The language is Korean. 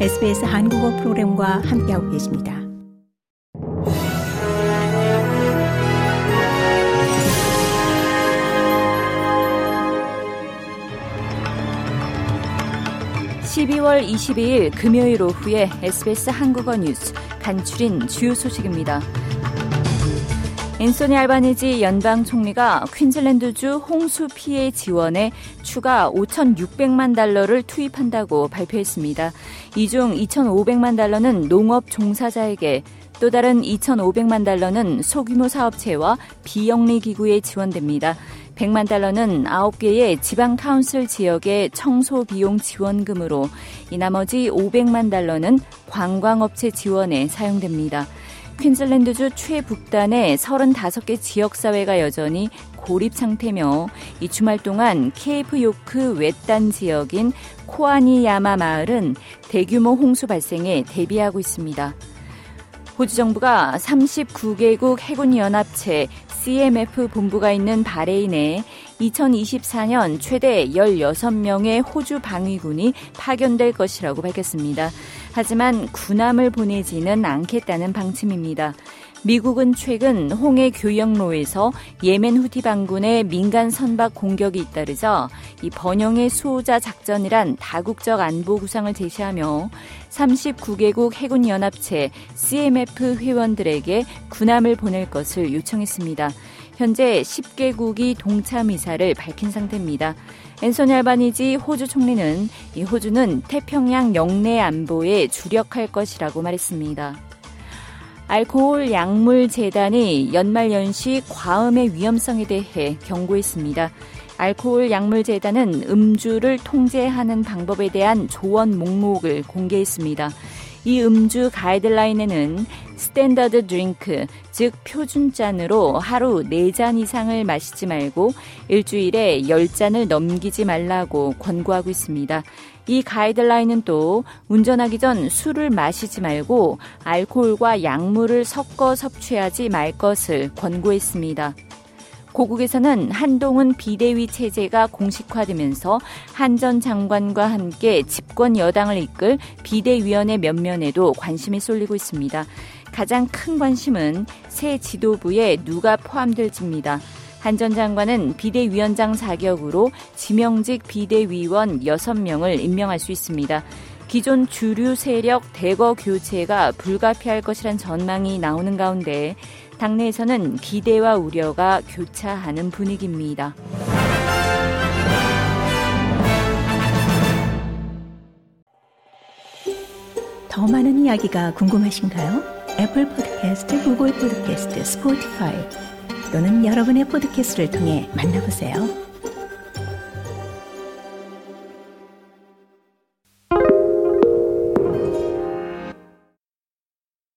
SBS 한국어 프로그램과 함께하고 계십니다. (12월 22일) 금요일 오후에 SBS 한국어 뉴스 간추린 주요 소식입니다. 앤소니 알바니지 연방 총리가 퀸즐랜드주 홍수 피해 지원에 추가 5,600만 달러를 투입한다고 발표했습니다. 이 중 2,500만 달러는 농업 종사자에게 또 다른 2,500만 달러는 소규모 사업체와 비영리 기구에 지원됩니다. 100만 달러는 9개의 지방 카운슬 지역의 청소 비용 지원금으로 이 나머지 500만 달러는 관광업체 지원에 사용됩니다. 퀸즐랜드주 최북단의 35개 지역사회가 여전히 고립 상태며 이 주말 동안 케이프 요크 외딴 지역인 코아니야마 마을은 대규모 홍수 발생에 대비하고 있습니다. 호주 정부가 39개국 해군 연합체 CMF 본부가 있는 바레인에 2024년 최대 16명의 호주 방위군이 파견될 것이라고 밝혔습니다. 하지만 군함을 보내지는 않겠다는 방침입니다. 미국은 최근 홍해 교역로에서 예멘 후티 반군의 민간 선박 공격이 잇따르자 이 번영의 수호자 작전이란 다국적 안보 구상을 제시하며 39개국 해군 연합체 CMF 회원들에게 군함을 보낼 것을 요청했습니다. 현재 10개국이 동참 의사를 밝힌 상태입니다. 앤소니 알바니지 호주 총리는 이 호주는 태평양 영내 안보에 주력할 것이라고 말했습니다. 알코올 약물 재단이 연말연시 과음의 위험성에 대해 경고했습니다. 알코올 약물 재단은 음주를 통제하는 방법에 대한 조언 목록을 공개했습니다. 이 음주 가이드라인에는 standard drink, 즉 표준잔으로 하루 4잔 이상을 마시지 말고 일주일에 10잔을 넘기지 말라고 권고하고 있습니다. 이 가이드라인은 또 운전하기 전 술을 마시지 말고 알코올과 약물을 섞어 섭취하지 말 것을 권고했습니다. 고국에서는 한동훈 비대위 체제가 공식화되면서 한 전 장관과 함께 집권 여당을 이끌 비대위원회 면면에도 관심이 쏠리고 있습니다. 가장 큰 관심은 새 지도부에 누가 포함될지입니다. 한 전 장관은 비대위원장 자격으로 지명직 비대위원 6명을 임명할 수 있습니다. 기존 주류 세력 대거 교체가 불가피할 것이란 전망이 나오는 가운데 당내에서는 기대와 우려가 교차하는 분위기입니다. 더 많은 이야기가 궁금하신가요? Apple Podcast, Google Podcast, Spotify 또는 여러분의 podcast를 통해 만나보세요.